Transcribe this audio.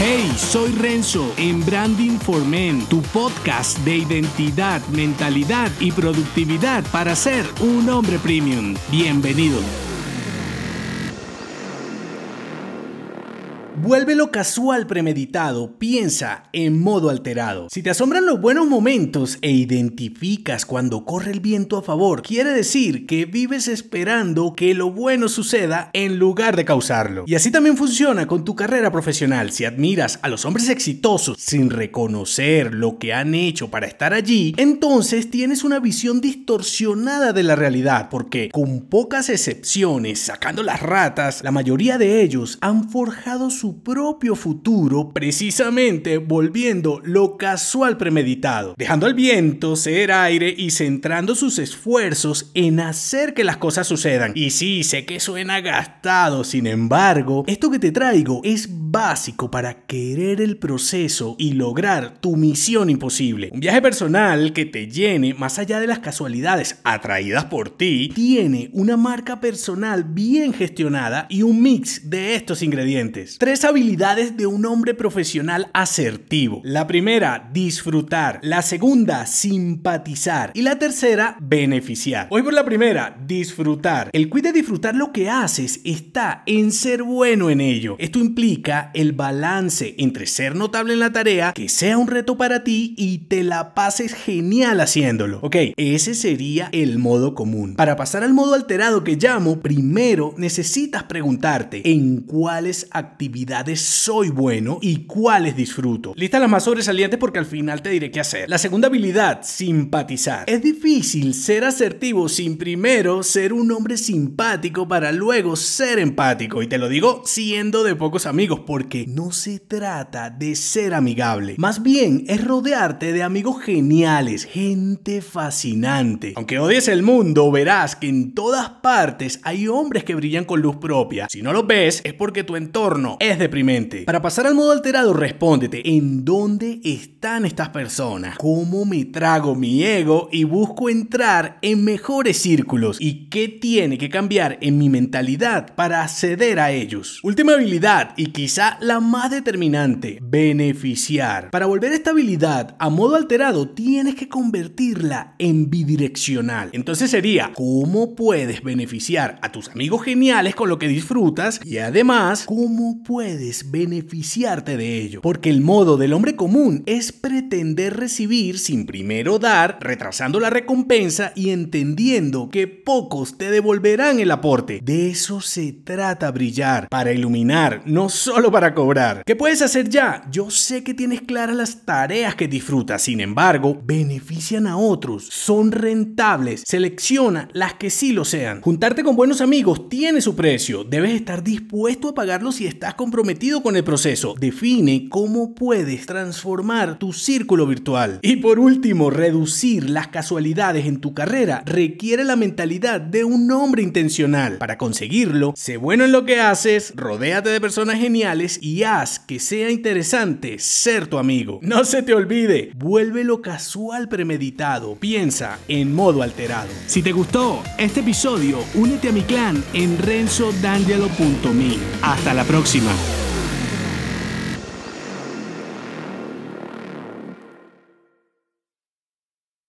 Hey, soy Renzo en Branding for Men, tu podcast de identidad, mentalidad y productividad para ser un hombre premium. Bienvenido. Vuélvelo casual premeditado, piensa en modo alterado. Si te asombran los buenos momentos e identificas cuando corre el viento a favor, quiere decir que vives esperando que lo bueno suceda en lugar de causarlo. Y así también funciona con tu carrera profesional. Si admiras a los hombres exitosos sin reconocer lo que han hecho para estar allí, entonces tienes una visión distorsionada de la realidad, porque con pocas excepciones, sacando las ratas, la mayoría de ellos han forjado su propio futuro precisamente volviendo lo casual premeditado, dejando al viento ser aire y centrando sus esfuerzos en hacer que las cosas sucedan. Y sí, sé que suena gastado, sin embargo, esto que te traigo es básico para querer el proceso y lograr tu misión imposible. Un viaje personal que te llene más allá de las casualidades atraídas por ti, tiene una marca personal bien gestionada y un mix de estos ingredientes. Tres habilidades de un hombre profesional asertivo. La primera, disfrutar. La segunda, simpatizar. Y la tercera, beneficiar. Hoy por la primera, disfrutar. El cuide de disfrutar lo que haces está en ser bueno en ello. Esto implica el balance entre ser notable en la tarea, que sea un reto para ti y te la pases genial haciéndolo. Ok, ese sería el modo común. Para pasar al modo alterado que llamo, primero necesitas preguntarte en cuáles actividades soy bueno y cuáles disfruto. Lista las más sobresalientes porque al final te diré qué hacer. La segunda habilidad, simpatizar. Es difícil ser asertivo sin primero ser un hombre simpático para luego ser empático. Y te lo digo siendo de pocos amigos porque no se trata de ser amigable. Más bien es rodearte de amigos geniales, gente fascinante. Aunque odies el mundo, verás que en todas partes hay hombres que brillan con luz propia. Si no lo ves, es porque tu entorno es deprimente. Para pasar al modo alterado, respóndete, ¿en dónde están estas personas? ¿Cómo me trago mi ego y busco entrar en mejores círculos? ¿Y qué tiene que cambiar en mi mentalidad para acceder a ellos? Última habilidad y quizá la más determinante, beneficiar. Para volver esta habilidad a modo alterado, tienes que convertirla en bidireccional. Entonces sería, ¿cómo puedes beneficiar a tus amigos geniales con lo que disfrutas? Y además, ¿cómo puedes puedes beneficiarte de ello, porque el modo del hombre común es pretender recibir sin primero dar, retrasando la recompensa y entendiendo que pocos te devolverán el aporte. De eso se trata brillar, para iluminar, no solo para cobrar. ¿Qué puedes hacer ya? Yo sé que tienes claras las tareas que disfrutas, sin embargo, benefician a otros, son rentables, selecciona las que sí lo sean. Juntarte con buenos amigos tiene su precio, debes estar dispuesto a pagarlo si estás comprometido comprometido con el proceso. Define cómo puedes transformar tu círculo virtual. Y por último, reducir las casualidades en tu carrera requiere la mentalidad de un hombre intencional. Para conseguirlo, sé bueno en lo que haces, rodéate de personas geniales y haz que sea interesante ser tu amigo. No se te olvide, vuélvelo casual premeditado. Piensa en modo alterado. Si te gustó este episodio, únete a mi clan en renzodangelo.me. Hasta la próxima.